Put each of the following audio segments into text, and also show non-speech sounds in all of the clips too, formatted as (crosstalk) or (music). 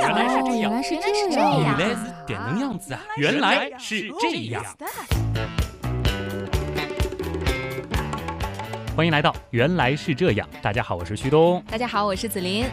原来是这样，原来是这样原样，来是点能样子啊！原来是这样。欢迎来到《原来是这样》，大家好，我是旭东。大家好，我是子琳。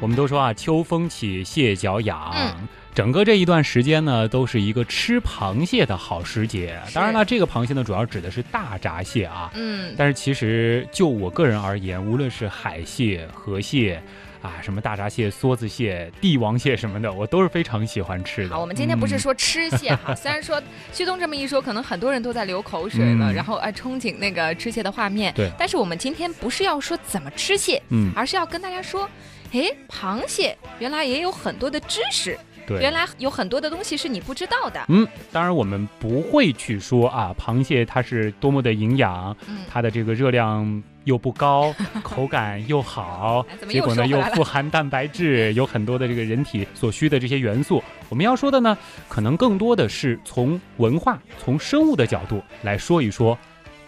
我们都说啊，秋风起，蟹脚痒。嗯整个这一段时间呢，都是一个吃螃蟹的好时节。当然了，这个螃蟹呢，主要指的是大闸蟹啊。嗯，但是其实就我个人而言，无论是海蟹、河蟹。啊，什么大闸蟹、梭子蟹、帝王蟹什么的，我都是非常喜欢吃的。好，我们今天不是嗯说吃蟹哈，(laughs) 虽然说旭东这么一说，可能很多人都在流口水了，嗯然后哎憧憬那个吃蟹的画面。对但是我们今天不是要说怎么吃蟹，嗯，而是要跟大家说，诶，螃蟹原来也有很多的知识，对，原来有很多的东西是你不知道的。嗯，当然我们不会去说啊，螃蟹它是多么的营养，嗯，它的这个热量又不高，(laughs) 口感又好结果呢又富含蛋白质，(laughs) 有很多的这个人体所需的这些元素。我们要说的呢，可能更多的是从文化、从生物的角度来说一说，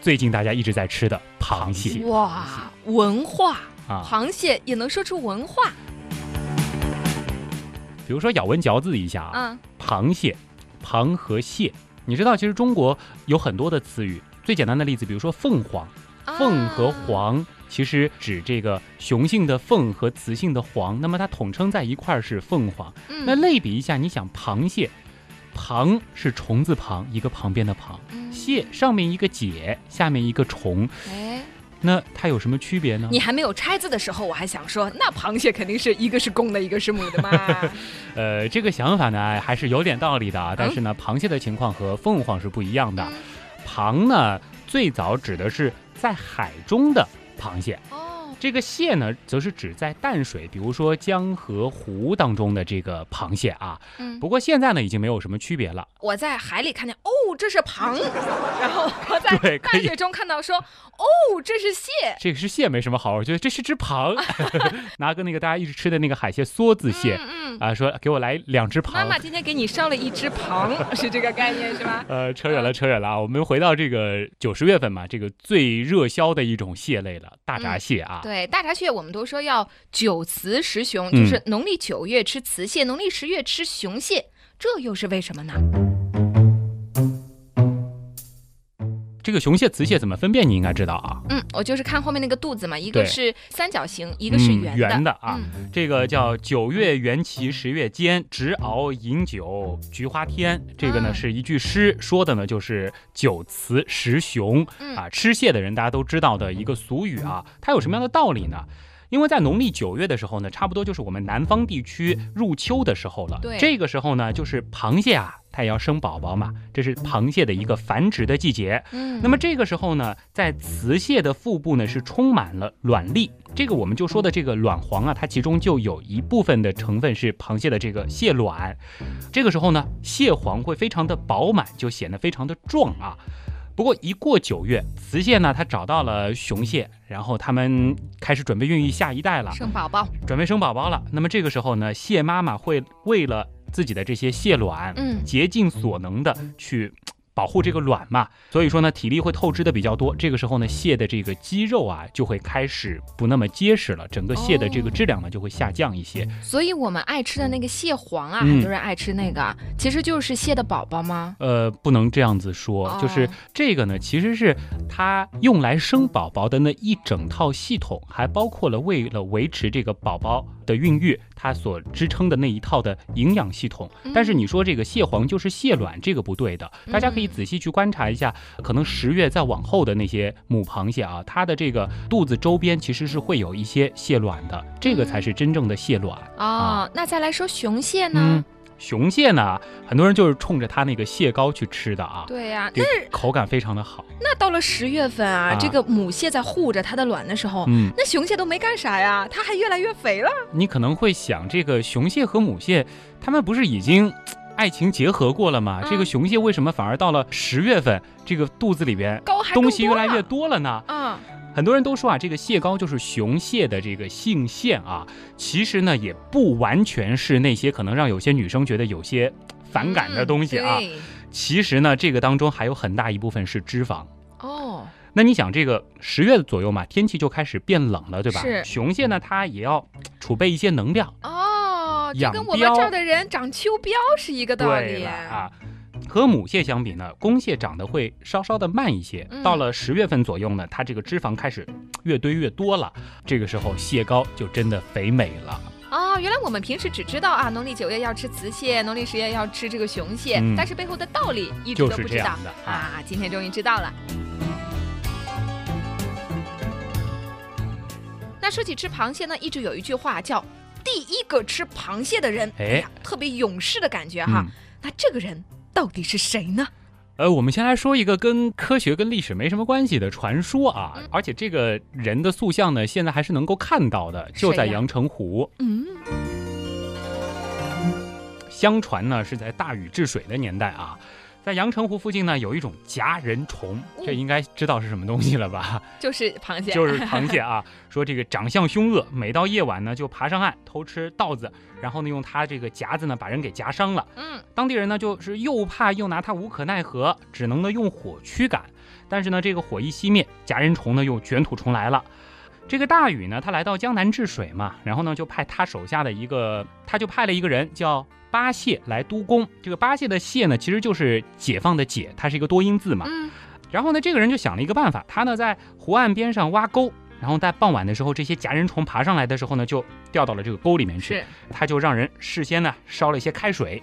最近大家一直在吃的螃蟹。哇，文化，啊，螃蟹也能说出文化比如说咬文嚼字一下啊，啊。螃蟹，螃和蟹，你知道其实中国有很多的词语。最简单的例子，比如说凤凰，凤和啊凰其实指这个雄性的凤和雌性的凰，那么它统称在一块儿是凤凰。嗯。那类比一下，你想螃蟹，螃是虫字旁一个旁边的螃，嗯。蟹上面一个解，下面一个虫，哎，那它有什么区别呢？你还没有拆字的时候，我还想说，那螃蟹肯定是一个是公的，一个是母的嘛。(laughs) 呃，这个想法呢还是有点道理的啊，但是呢，螃蟹的情况和凤凰是不一样的。嗯螃呢，最早指的是在海中的螃蟹。哦，这个蟹呢，则是指在淡水，比如说江河湖当中的这个螃蟹啊。嗯，不过现在呢，已经没有什么区别了。我在海里看见，哦，这是螃，(laughs) 然后我在淡水，中看到说，哦，这是蟹。这个是蟹没什么好，我觉得这是只螃。(laughs) (laughs) 拿个那个大家一直吃的那个海蟹梭子蟹嗯嗯。啊，说给我来两只螃妈妈。今天给你烧了一只螃，是这个概念是吧？呃，扯远了，扯远了啊！我们回到这个九十月份嘛，这个最热销的一种蟹类了，大闸蟹啊。对，大闸蟹我们都说要九雌十雄，嗯就是农历九月吃雌蟹，农历十月吃雄蟹，这又是为什么呢？这个雄蟹、雌蟹怎么分辨？你应该知道啊。嗯，我就是看后面那个肚子嘛，一个是三角形，一个是嗯圆的。圆的啊。嗯这个叫九月圆萁，十月间，直熬饮酒，菊花天。这个呢嗯是一句诗，说的呢就是九雌十雄嗯啊。吃蟹的人大家都知道的一个俗语啊，它有什么样的道理呢？因为在农历九月的时候呢，差不多就是我们南方地区入秋的时候了。对这个时候呢，就是螃蟹啊，它也要生宝宝嘛，这是螃蟹的一个繁殖的季节。嗯，那么这个时候呢，在雌蟹的腹部呢是充满了卵粒，这个我们就说的这个卵黄啊，它其中就有一部分的成分是螃蟹的这个蟹卵。这个时候呢，蟹黄会非常的饱满，就显得非常的壮啊。不过一过九月，雌蟹呢它找到了雄蟹，然后它们开始准备孕育下一代了，生宝宝，准备生宝宝了。那么这个时候呢，蟹妈妈会为了自己的这些蟹卵，嗯竭尽所能的去保护这个卵嘛，所以说呢，体力会透支的比较多。这个时候呢，蟹的这个肌肉啊就会开始不那么结实了，整个蟹的这个质量呢就会下降一些。所以我们爱吃的那个蟹黄啊，嗯很多人爱吃那个，其实就是蟹的宝宝吗？呃，不能这样子说，哦就是这个呢，其实是它用来生宝宝的那一整套系统，还包括了为了维持这个宝宝的孕育，它所支撑的那一套的营养系统。但是你说这个蟹黄就是蟹卵，这个不对的。大家可以仔细去观察一下，可能十月再往后的那些母螃蟹啊，它的这个肚子周边其实是会有一些蟹卵的，这个才是真正的蟹卵。哦，那再来说雄蟹呢？嗯，雄蟹呢，很多人就是冲着它那个蟹膏去吃的啊。对呀、这个口感非常的好。那到了十月份啊，这个母蟹在护着它的卵的时候，嗯，那雄蟹都没干啥呀，它还越来越肥了。你可能会想，这个雄蟹和母蟹，它们不是已经爱情结合过了吗？这个雄蟹为什么反而到了十月份，这个肚子里边东西越来越多了呢？嗯，很多人都说啊，这个蟹膏就是雄蟹的这个性腺啊，其实呢也不完全是那些可能让有些女生觉得有些反感的东西啊。嗯其实呢，这个当中还有很大一部分是脂肪。哦，那你想，这个十月左右嘛，天气就开始变冷了，对吧？是雄蟹呢，它也要储备一些能量。哦，就跟我们这儿的人长秋膘是一个道理啊。和母蟹相比呢，公蟹长得会稍稍的慢一些。嗯到了十月份左右呢，它这个脂肪开始越堆越多了，这个时候蟹膏就真的肥美了。哦，原来我们平时只知道啊，农历九月要吃雌蟹，农历十月要吃这个雄蟹，嗯但是背后的道理一直都不知道啊。啊。今天终于知道了。那说起吃螃蟹呢，一直有一句话叫“第一个吃螃蟹的人”，哎呀，特别勇士的感觉哈。嗯那这个人到底是谁呢？呃，我们先来说一个跟科学跟历史没什么关系的传说啊，嗯而且这个人的塑像呢，现在还是能够看到的，就在阳澄湖。嗯，相传呢是在大禹治水的年代啊，在阳澄湖附近呢有一种夹人虫，哦这应该知道是什么东西了吧？(laughs) 就是螃蟹，就是螃蟹 (laughs) 啊。说这个长相凶恶，每到夜晚呢就爬上岸偷吃稻子，然后呢用它这个夹子呢把人给夹伤了。嗯，当地人呢就是又怕又拿它无可奈何，只能呢用火驱赶。但是呢这个火一熄灭，夹人虫呢又卷土重来了。这个大禹呢，他来到江南治水嘛，然后呢就派他手下的一个，他就派了一个人叫八谢来督工。这个八谢的谢呢，其实就是解放的解，它是一个多音字嘛。嗯，然后呢，这个人就想了一个办法，他呢在湖岸边上挖沟，然后在傍晚的时候，这些夹人虫爬上来的时候呢，就掉到了这个沟里面去。是，他就让人事先呢烧了一些开水，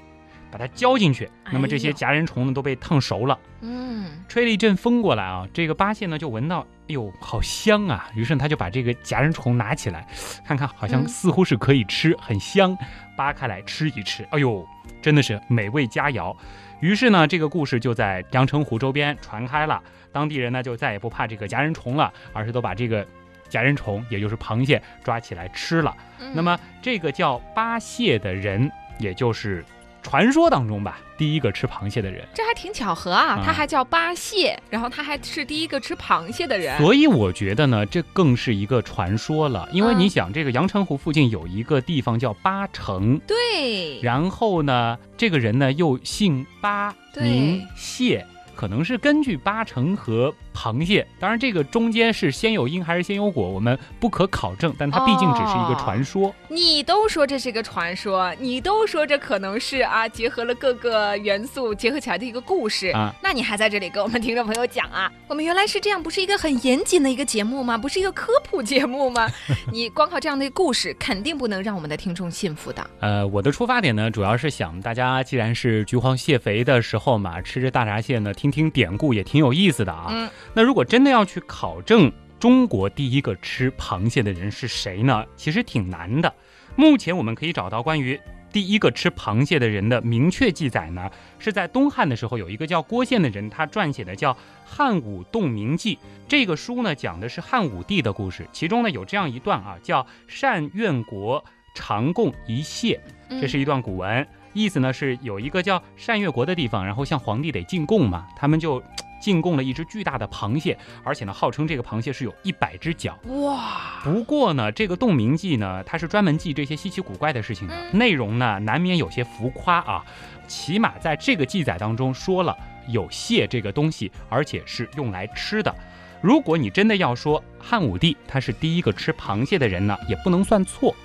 把它浇进去。那么这些夹人虫呢都被烫熟了。嗯，吹了一阵风过来啊，这个八戒呢就闻到，哎呦，好香啊！于是他就把这个夹人虫拿起来，看看好像嗯似乎是可以吃，很香，扒开来吃一吃，哎呦，真的是美味佳肴。于是呢，这个故事就在阳澄湖周边传开了，当地人呢就再也不怕这个夹人虫了，而是都把这个夹人虫，也就是螃蟹抓起来吃了。嗯那么这个叫八蟹的人，也就是传说当中吧，第一个吃螃蟹的人。这还挺巧合啊，嗯他还叫八蟹，然后他还是第一个吃螃蟹的人。所以我觉得呢，这更是一个传说了，因为嗯你想，这个阳澄湖附近有一个地方叫八城，对，然后呢，这个人呢又姓八，对名蟹，可能是根据八城和螃蟹，当然这个中间是先有因还是先有果，我们不可考证，但它毕竟只是一个传说。你都说这是一个传说，你都说这可能是啊，结合了各个元素结合起来的一个故事。啊那你还在这里跟我们听众朋友讲啊？我们原来是这样，不是一个很严谨的一个节目吗？不是一个科普节目吗？(laughs) 你光靠这样的故事，肯定不能让我们的听众信服的。呃，我的出发点呢，主要是想大家既然是橘黄蟹肥的时候嘛，吃着大闸蟹呢，听听典故也挺有意思的啊。嗯，那如果真的要去考证中国第一个吃螃蟹的人是谁呢？其实挺难的。目前我们可以找到关于第一个吃螃蟹的人的明确记载呢，是在东汉的时候有一个叫郭宪的人，他撰写的叫《汉武洞明记》。这个书呢讲的是汉武帝的故事，其中呢有这样一段啊，叫“善愿国常贡一蟹”，嗯这是一段古文，意思呢是有一个叫善越国的地方，然后向皇帝得进贡嘛，他们就进贡了一只巨大的螃蟹，而且呢号称这个螃蟹是有一百只脚。哇，不过呢，这个《洞明记》呢，它是专门记这些稀奇古怪的事情的，嗯内容呢难免有些浮夸啊。起码在这个记载当中说了有蟹这个东西，而且是用来吃的。如果你真的要说汉武帝他是第一个吃螃蟹的人呢，也不能算错。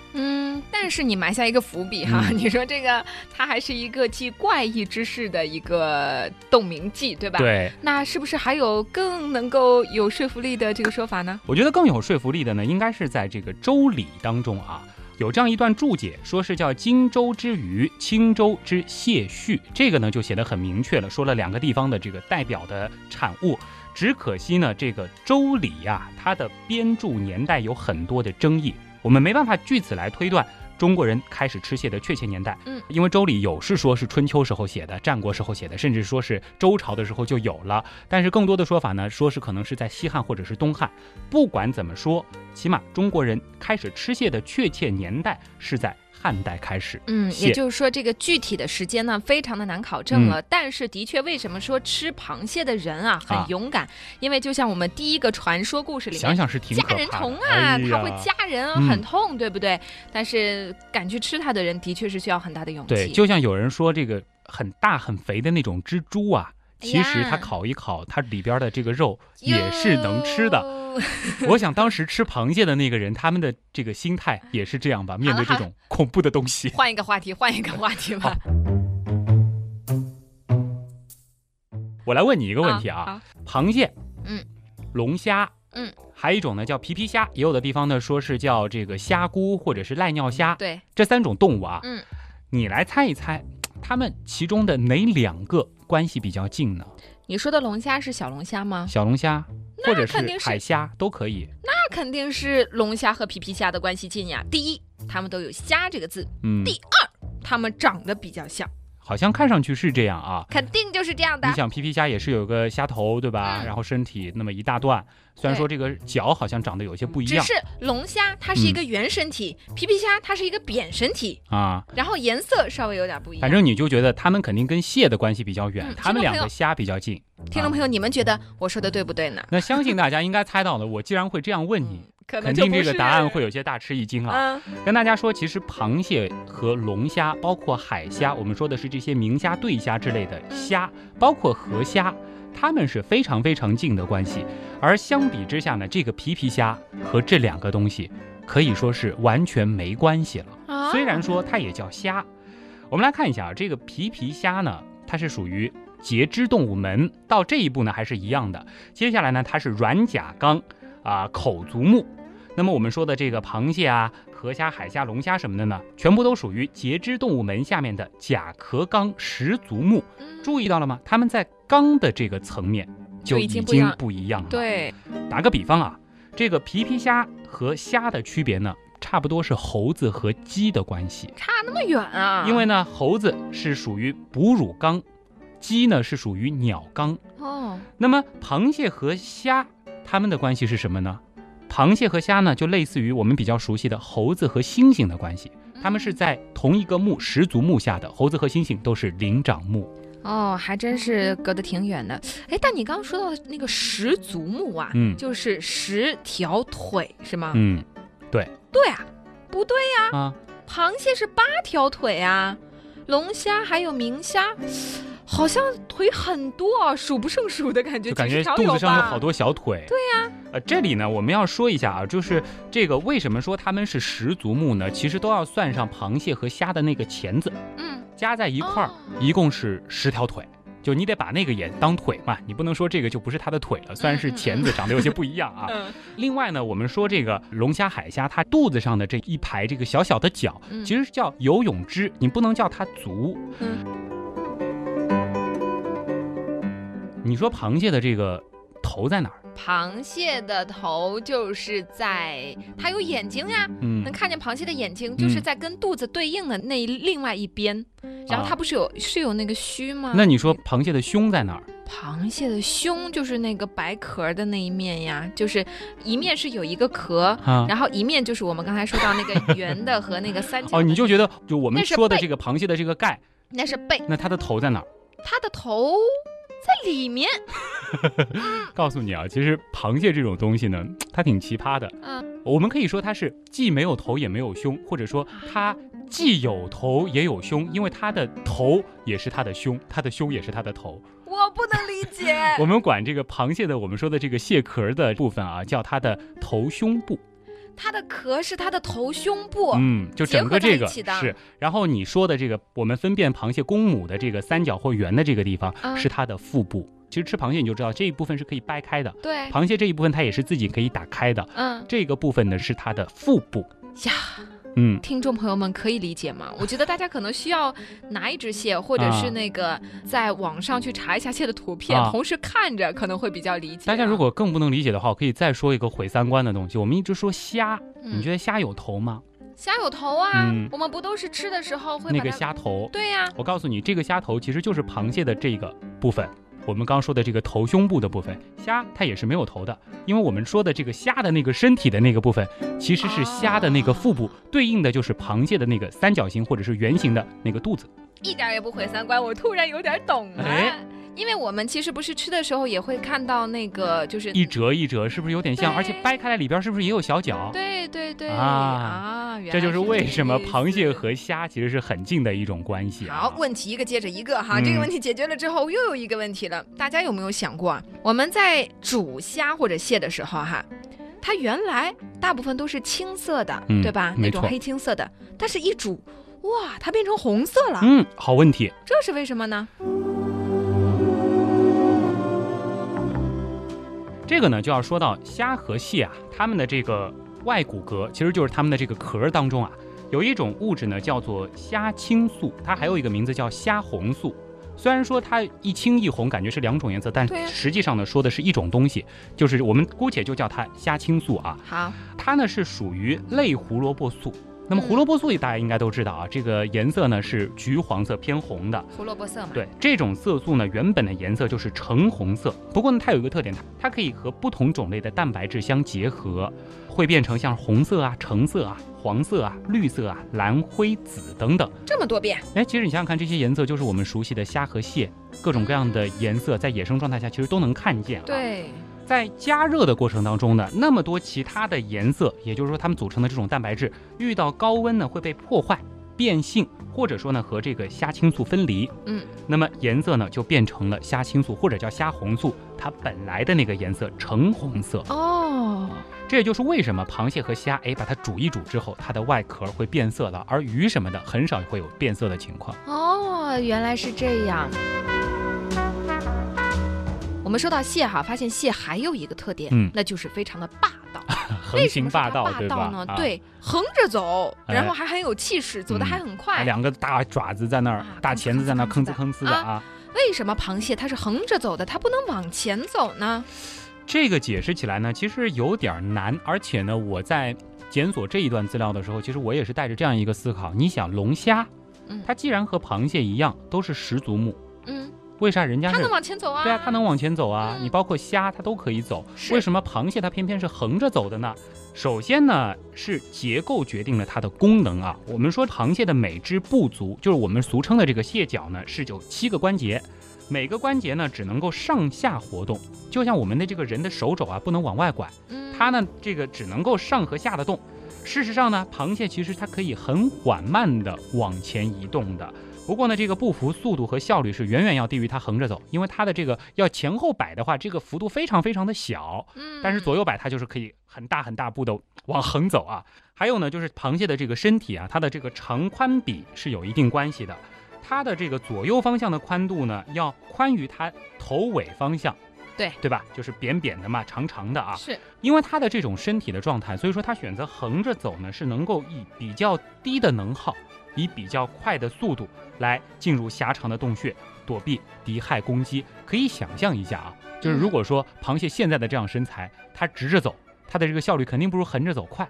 嗯，但是你埋下一个伏笔哈，嗯 (laughs) 你说这个它还是一个既怪异之事的一个洞明记，对吧？。对，那是不是还有更能够有说服力的这个说法呢？我觉得更有说服力的呢，应该是在这个《周礼》当中啊，有这样一段注解，说是叫荆州之鱼，青州之蟹序。这个呢就写得很明确了，说了两个地方的这个代表的产物。只可惜呢，这个《周礼》呀，它的编著年代有很多的争议，我们没办法据此来推断。中国人开始吃蟹的确切年代，嗯，因为《周礼》有是说是春秋时候写的，战国时候写的，甚至说是周朝的时候就有了。但是更多的说法呢，说是可能是在西汉或者是东汉。不管怎么说，起码中国人开始吃蟹的确切年代是在汉代开始。嗯，也就是说，这个具体的时间呢，非常的难考证了。但是，的确，为什么说吃螃蟹的人啊啊很勇敢？因为就像我们第一个传说故事里面，想想是挺可怕的。虫啊，哎它会夹人，嗯很痛，对不对？但是敢去吃它的人，的确是需要很大的勇气。对，就像有人说这个很大很肥的那种蜘蛛啊，其实它烤一烤，它里边的这个肉也是能吃的。(laughs) 我想当时吃螃蟹的那个人，他们的这个心态也是这样吧，面对这种恐怖的东西。换一个话题，换一个话题吧。我来问你一个问题啊，螃蟹，嗯，龙虾，嗯，还有一种呢叫皮皮虾，也有的地方呢说是叫这个虾菇或者是赖尿虾，对，这三种动物啊，嗯，你来猜一猜，它们其中的哪两个关系比较近呢？你说的龙虾是小龙虾吗？小龙虾或者肯定是海虾都可以。那肯定是龙虾和皮皮虾的关系近呀。第一，它们都有“虾”这个字；嗯，第二，它们长得比较像，好像看上去是这样啊。肯定就是这样的你。想皮皮虾也是有个虾头，对吧？嗯然后身体那么一大段，虽然说这个脚好像长得有些不一样只是龙虾它是一个圆身体，皮皮虾它是一个扁身体，啊，然后颜色稍微有点不一样。反正你就觉得它们肯定跟蟹的关系比较远，嗯它们两个虾比较近。听众朋友，你们觉得我说的对不对呢？那相信大家应该猜到了，我既然会这样问你，可能肯定这个答案会有些大吃一惊啊。嗯，跟大家说，其实螃蟹和龙虾，包括海虾，我们说的是这些明虾、对虾之类的虾，包括河虾，它们是非常非常近的关系。而相比之下呢，这个皮皮虾和这两个东西可以说是完全没关系了。啊虽然说它也叫虾，我们来看一下啊，这个皮皮虾呢，它是属于节肢动物门，到这一步呢还是一样的。接下来呢，它是软甲纲啊口足目。那么我们说的这个螃蟹啊、河虾、海虾、龙虾什么的呢，全部都属于节肢动物门下面的甲壳纲十足目。嗯注意到了吗？它们在纲的这个层面就已已经不一样了。，对，打个比方啊，这个皮皮虾和虾的区别呢，差不多是猴子和鸡的关系。差那么远啊！因为呢，猴子是属于哺乳纲，鸡呢是属于鸟纲。哦，那么螃蟹和虾，它们的关系是什么呢？螃蟹和虾呢，就类似于我们比较熟悉的猴子和猩猩的关系，它们是嗯在同一个目十足目下的。猴子和猩猩都是灵长目。哦，还真是隔得挺远的。哎，但你刚刚说到的那个十足目啊，嗯就是十条腿是吗？嗯对对啊，不对，啊，螃蟹是八条腿啊，龙虾还有明虾，好像腿很多啊，数不胜数的感觉，就感觉肚子上有好多小腿。对呀、呃，这里呢，我们要说一下啊，就是这个为什么说它们是十足目呢？其实都要算上螃蟹和虾的那个钳子，嗯，加在一块儿，哦一共是十条腿。就你得把那个也当腿嘛，你不能说这个就不是它的腿了，虽然是钳子长得有些不一样啊。(laughs) 嗯另外呢，我们说这个龙虾、海虾，它肚子上的这一排这个小小的角，嗯其实叫游泳肢，你不能叫它足。嗯你说螃蟹的这个头在哪儿？螃蟹的头就是在它有眼睛呀，嗯能，看见螃蟹的眼睛，就是嗯在跟肚子对应的那另外一边。然后它不是有是有那个须吗？那你说螃蟹的胸在哪儿？螃蟹的胸就是那个白壳的那一面呀，就是一面是有一个壳，啊？然后一面就是我们刚才说到那个圆的和那个三角。(laughs) 哦，你就觉得就我们说的这个螃蟹的这个盖，那是背，那它的头在哪儿？它的头在里面。(laughs) 告诉你啊，其实螃蟹这种东西呢，它挺奇葩的。嗯，我们可以说它是既没有头也没有胸，或者说它既有头也有胸，因为它的头也是它的胸，它的胸也是它的头。我不能理解。(laughs) 我们管这个螃蟹的，我们说的这个蟹壳的部分啊，叫它的头胸部。它的壳是它的头胸部。嗯，就整个这个是。然后你说的这个，我们分辨螃蟹公母的这个三角或圆的这个地方，嗯是它的腹部。其实吃螃蟹你就知道这一部分是可以掰开的，对，螃蟹这一部分它也是自己可以打开的。嗯这个部分呢是它的腹部。呀，嗯，听众朋友们可以理解吗？我觉得大家可能需要拿一只蟹，或者是啊那个在网上去查一下蟹的图片，啊同时看着可能会比较理解啊。大家如果更不能理解的话，我可以再说一个毁三观的东西。我们一直说虾，嗯你觉得虾有头吗？虾有头啊，嗯我们不都是吃的时候会那个？虾头，对呀、我告诉你，这个虾头其实就是螃蟹的这个部分。我们刚说的这个头胸部的部分，虾它也是没有头的，因为我们说的这个虾的那个身体的那个部分，其实是虾的那个腹部，对应的就是螃蟹的那个三角形或者是圆形的那个肚子。一点儿也不毁三观，我突然有点懂了。哎因为我们其实不是吃的时候也会看到那个，就是一折一折，是不是有点像？而且掰开来里边是不是也有小角？对对对啊啊，原来这就是为什么螃蟹和虾其实是很近的一种关系、啊。好，问题一个接着一个哈，嗯这个问题解决了之后，又有一个问题了。大家有没有想过啊？我们在煮虾或者蟹的时候哈，它原来大部分都是青色的，嗯对吧？那种黑青色的，但是一煮，哇，它变成红色了，嗯，好问题。这是为什么呢？这个呢，就要说到虾和蟹啊，它们的这个外骨骼，其实就是它们的这个壳当中啊，有一种物质呢，叫做虾青素，它还有一个名字叫虾红素。虽然说它一青一红，感觉是两种颜色，但实际上呢，说的是一种东西，就是我们姑且就叫它虾青素啊。好，它呢是属于类胡萝卜素。那么胡萝卜素大家应该都知道啊，这个颜色呢是橘黄色偏红的。胡萝卜色嘛。对，这种色素呢，原本的颜色就是橙红色。不过呢，它有一个特点，它它可以和不同种类的蛋白质相结合，会变成像红色啊、橙色啊、黄色啊、绿色啊、蓝、灰、紫等等。这么多变，哎，其实你想想看，这些颜色就是我们熟悉的虾和蟹，各种各样的颜色在野生状态下其实都能看见啊。，对，在加热的过程当中呢，那么多其他的颜色，也就是说它们组成的这种蛋白质，遇到高温呢会被破坏、变性，或者说呢和这个虾青素分离。嗯，那么颜色呢就变成了虾青素或者叫虾红素，它本来的那个颜色橙红色。哦，这也就是为什么螃蟹和虾，哎，把它煮一煮之后，它的外壳会变色了，而鱼什么的很少会有变色的情况。哦，原来是这样。我们说到蟹哈，发现蟹还有一个特点，嗯那就是非常的霸道。(laughs) 横行霸道，霸对吧？呢？啊，对，横着走，哎然后还很有气势，走得还很快。两个大爪子在那儿啊，大钳子在那儿吭哧吭哧的啊啊。为什么螃蟹它是横着走的，它不能往前走呢？这个解释起来呢，其实有点难，而且呢，我在检索这一段资料的时候，其实我也是带着这样一个思考：你想，龙虾，嗯它既然和螃蟹一样都是十足目，嗯，为啥人家是它能？往前走啊？对啊，它能往前走啊！嗯你包括虾，它都可以走，为什么螃蟹它偏偏是横着走的呢？首先呢，是结构决定了它的功能啊。我们说螃蟹的每只步足，就是我们俗称的这个蟹脚呢，是有七个关节，每个关节呢只能够上下活动，就像我们的这个人的手肘啊，不能往外拐，嗯，它呢这个只能够上和下的动。事实上呢，螃蟹其实它可以很缓慢的往前移动的。不过呢，这个步幅速度和效率是远远要低于它横着走，因为它的这个要前后摆的话，这个幅度非常非常的小。嗯，但是左右摆它就是可以很大很大步的往横走啊。还有呢，就是螃蟹的这个身体啊，它的这个长宽比是有一定关系的。它的这个左右方向的宽度呢，要宽于它头尾方向，对对吧？就是扁扁的嘛，长长的啊。是因为它的这种身体的状态，所以说它选择横着走呢，是能够以比较低的能耗，以比较快的速度来进入狭长的洞穴，躲避敌害攻击。可以想象一下啊，就是如果说螃蟹现在的这样身材，它直着走，它的这个效率肯定不如横着走快。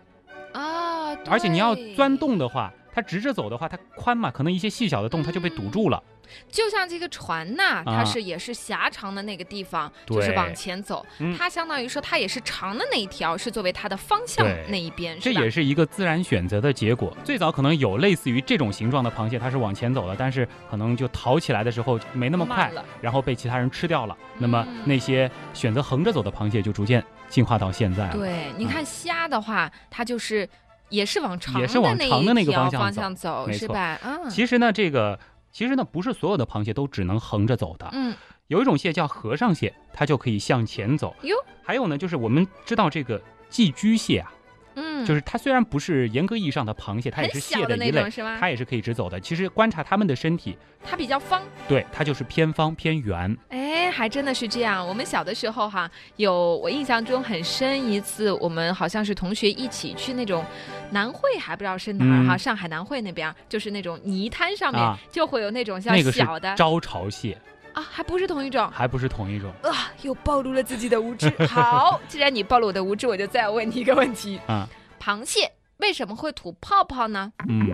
啊，而且你要钻洞的话，它直着走的话，它宽嘛，可能一些细小的洞它就被堵住了。就像这个船呐、它啊是也是狭长的那个地方，对就是往前走，嗯它相当于说它也是长的那一条，是作为它的方向那一边，这也是一个自然选择的结果。最早可能有类似于这种形状的螃蟹，它是往前走的，但是可能就逃起来的时候没那么快，了。然后被其他人吃掉了。那么嗯那些选择横着走的螃蟹就逐渐进化到现在了。对，你看虾的话，它就是也是往长也是往长的那个一条方向走是吧？啊，其实呢，这个其实呢，不是所有的螃蟹都只能横着走的。嗯，有一种蟹叫和尚蟹，它就可以向前走。哟，还有呢，就是我们知道这个寄居蟹啊，嗯，就是它虽然不是严格意义上的螃蟹，它也是很小的一类那种，是吗？它也是可以直走的。其实观察它们的身体，它比较方，对，它就是偏方偏圆。哎，还真的是这样。我们小的时候哈，有我印象中很深一次，我们好像是同学一起去那种南汇，还不知道是哪儿哈，嗯上海南汇那边，就是那种泥滩上面、啊就会有那种像那个是小的招潮蟹，啊，还不是同一种。还不是同一种啊，又暴露了自己的无知。好，既然你暴露我的无知，我就再问你一个问题：啊。螃蟹为什么会吐泡泡呢？嗯，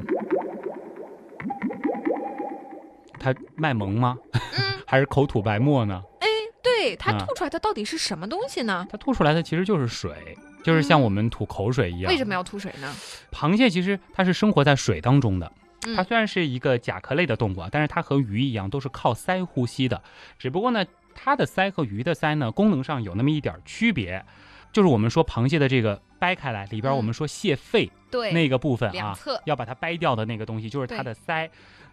它卖萌吗？嗯，(laughs) 还是口吐白沫呢？哎对，它啊吐出来的到底是什么东西呢？它吐出来的其实就是水，就是像我们吐口水一样。为什么要吐水呢？螃蟹其实它是生活在水当中的，嗯它虽然是一个甲壳类的动物啊，但是它和鱼一样都是靠鳃呼吸的，只不过呢，它的鳃和鱼的鳃呢功能上有那么一点区别，就是我们说螃蟹的这个掰开来，里边嗯我们说蟹肺对，那个部分啊，要把它掰掉的那个东西就是它的鳃。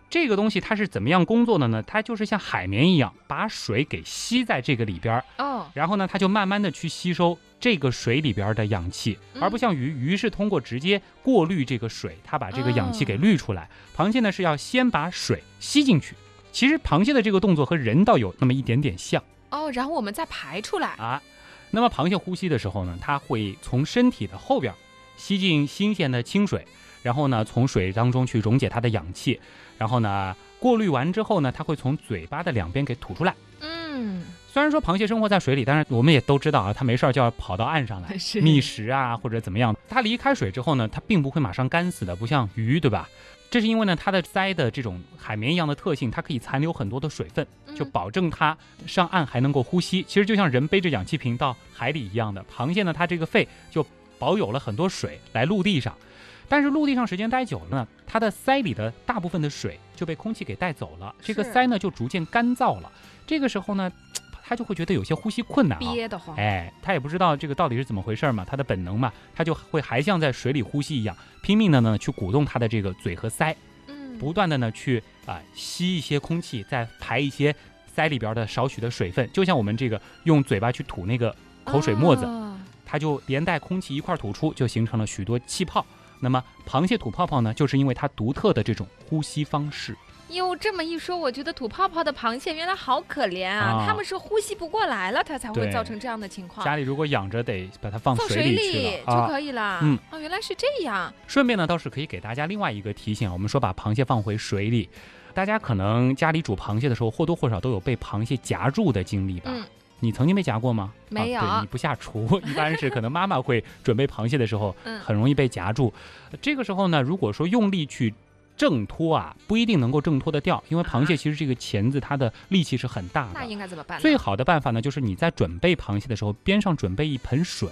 这个东西它是怎么样工作的呢？它就是像海绵一样，把水给吸在这个里边儿，哦，然后呢，它就慢慢的去吸收这个水里边的氧气，嗯而不像鱼，鱼是通过直接过滤这个水，它把这个氧气给滤出来。螃蟹呢是要先把水吸进去。其实螃蟹的这个动作和人倒有那么一点点像哦，然后我们再排出来。啊。那么螃蟹呼吸的时候呢，它会从身体的后边吸进新鲜的清水，然后呢从水当中去溶解它的氧气，然后呢过滤完之后呢，它会从嘴巴的两边给吐出来。嗯，虽然说螃蟹生活在水里，但是我们也都知道啊，它没事儿就要跑到岸上来 (laughs) 觅食啊，或者怎么样。它离开水之后呢，它并不会马上干死的，不像鱼，对吧？这是因为呢，它的鳃的这种海绵一样的特性，它可以残留很多的水分，就嗯保证它上岸还能够呼吸。其实就像人背着氧气瓶到海里一样的，螃蟹呢，它这个肺就保有了很多水来陆地上。但是陆地上时间待久了呢，它的鳃里的大部分的水就被空气给带走了，这个是鳃呢就逐渐干燥了。这个时候呢，(tsk) 它就会觉得有些呼吸困难啊。憋得慌。哎，它也不知道这个到底是怎么回事嘛，它的本能嘛，它就会还像在水里呼吸一样，拼命的呢去鼓动它的这个嘴和鳃，嗯，不断的呢去啊、吸一些空气，再排一些鳃里边的少许的水分，就像我们这个用嘴巴去吐那个口水沫子，哦它就连带空气一块吐出，就形成了许多气泡。那么螃蟹吐泡泡呢，就是因为它独特的这种呼吸方式。哟，这么一说，我觉得吐泡泡的螃蟹原来好可怜啊！啊它们是呼吸不过来了，它才会造成这样的情况。家里如果养着，得把它放放水里就。可以了。嗯，哦，原来是这样。顺便呢，倒是可以给大家另外一个提醒啊，我们说把螃蟹放回水里，大家可能家里煮螃蟹的时候或多或少都有被螃蟹夹住的经历吧？嗯，你曾经被夹过吗？没有啊、对，你不下厨，(laughs) 一般是可能妈妈会准备螃蟹的时候，(laughs) 嗯很容易被夹住。呃这个时候呢，如果说用力去挣脱啊，不一定能够挣脱得掉，因为螃蟹其实这个钳子它的力气是很大的。那应该怎么办？最好的办法呢，就是你在准备螃蟹的时候，边上准备一盆水。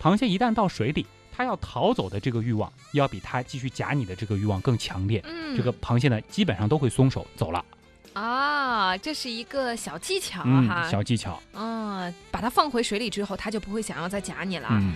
螃蟹一旦到水里，它要逃走的这个欲望，要比它继续夹你的这个欲望更强烈。嗯，这个螃蟹呢，基本上都会松手走了。啊，这是一个小技巧嗯，哈。小技巧。嗯，把它放回水里之后，它就不会想要再夹你了。嗯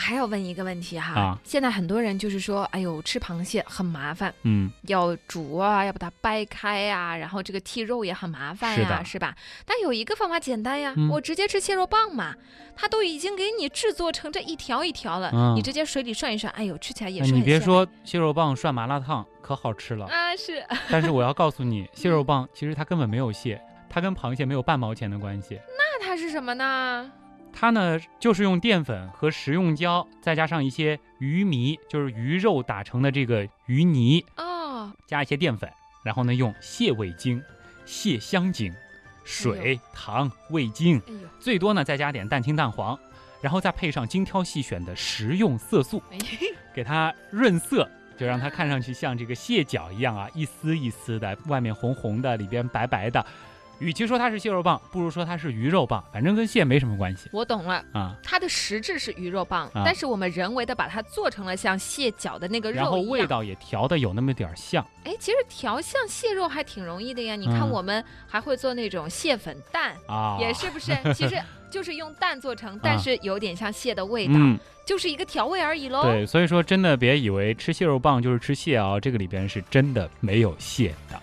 还要问一个问题哈，啊。现在很多人就是说，哎呦，吃螃蟹很麻烦，嗯，要煮啊，要把它掰开呀、然后这个剔肉也很麻烦呀、是是吧？但有一个方法简单呀，嗯。我直接吃蟹肉棒嘛，它都已经给你制作成这一条一条了，嗯。你直接水里涮一涮，哎呦，吃起来也哎是很你别说蟹肉棒涮麻辣烫可好吃了，啊，是。但是我要告诉你，(laughs) 蟹肉棒其实它根本没有蟹，它跟螃蟹没有半毛钱的关系。那它是什么呢？它呢，就是用淀粉和食用胶，再加上一些鱼糜，就是鱼肉打成的这个鱼泥，哦，加一些淀粉，然后呢用蟹味精、蟹香精、水、糖、味精，哎，最多呢再加点蛋清蛋黄，然后再配上精挑细选的食用色素，哎给它润色。就让它看上去像这个蟹脚一样啊，一丝一丝的，外面红红的，里边白白的。与其说它是蟹肉棒，不如说它是鱼肉棒，反正跟蟹没什么关系我懂了。啊。它的实质是鱼肉棒，啊但是我们人为的把它做成了像蟹脚的那个肉然后味道也调的有那么点儿像，哎，其实调像蟹肉还挺容易的呀。你看，嗯我们还会做那种蟹粉蛋，啊，也是不是？(laughs) 其实就是用蛋做成，但是有点像蟹的味道，嗯，就是一个调味而已喽。对，所以说真的别以为吃蟹肉棒就是吃蟹啊，这个里边是真的没有蟹的。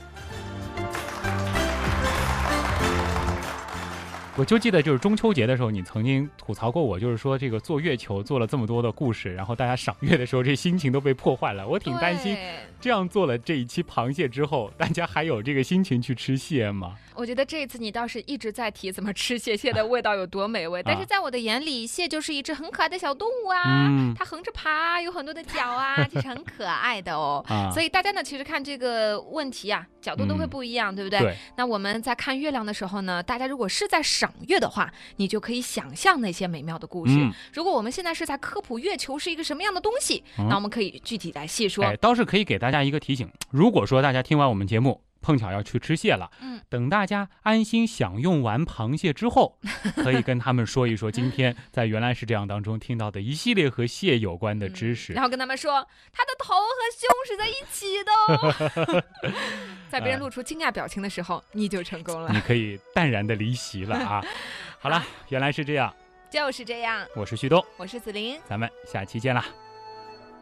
我就记得就是中秋节的时候，你曾经吐槽过我，就是说这个做月球做了这么多的故事，然后大家赏月的时候，这心情都被破坏了。我挺担心，这样做了这一期螃蟹之后，大家还有这个心情去吃蟹吗？我觉得这一次你倒是一直在提怎么吃蟹，蟹的味道有多美味，但是在我的眼里，蟹就是一只很可爱的小动物啊，嗯它横着爬，有很多的脚啊，(laughs) 其实很可爱的哦。啊，所以大家呢，其实看这个问题啊，角度都会嗯不一样，对不对？对，那我们在看月亮的时候呢，大家如果是在赏月的话，你就可以想象那些美妙的故事。嗯，如果我们现在是在科普月球是一个什么样的东西，嗯那我们可以具体来细说。哎，倒是可以给大家一个提醒，如果说大家听完我们节目。碰巧要去吃蟹了。嗯，等大家安心享用完螃蟹之后，(laughs) 可以跟他们说一说今天在原来是这样当中听到的一系列和蟹有关的知识。然后跟他们说，他的头和胸是在一起的。(laughs) 在别人露出惊讶表情的时候，你就成功了。你可以淡然的离席了啊。(laughs) 好了，原来是这样，就是这样。我是旭东，我是子林，咱们下期见啦。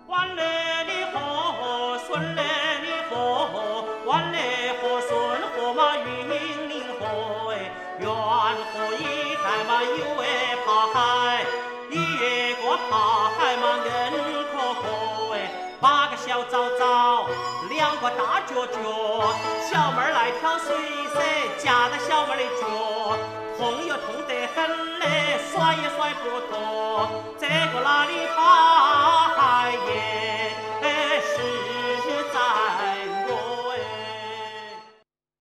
万来的河，顺来脚脚，小妹儿来挑水噻，夹着小妹儿的脚，痛又痛得很嘞，甩也甩不脱，这个哪里爬？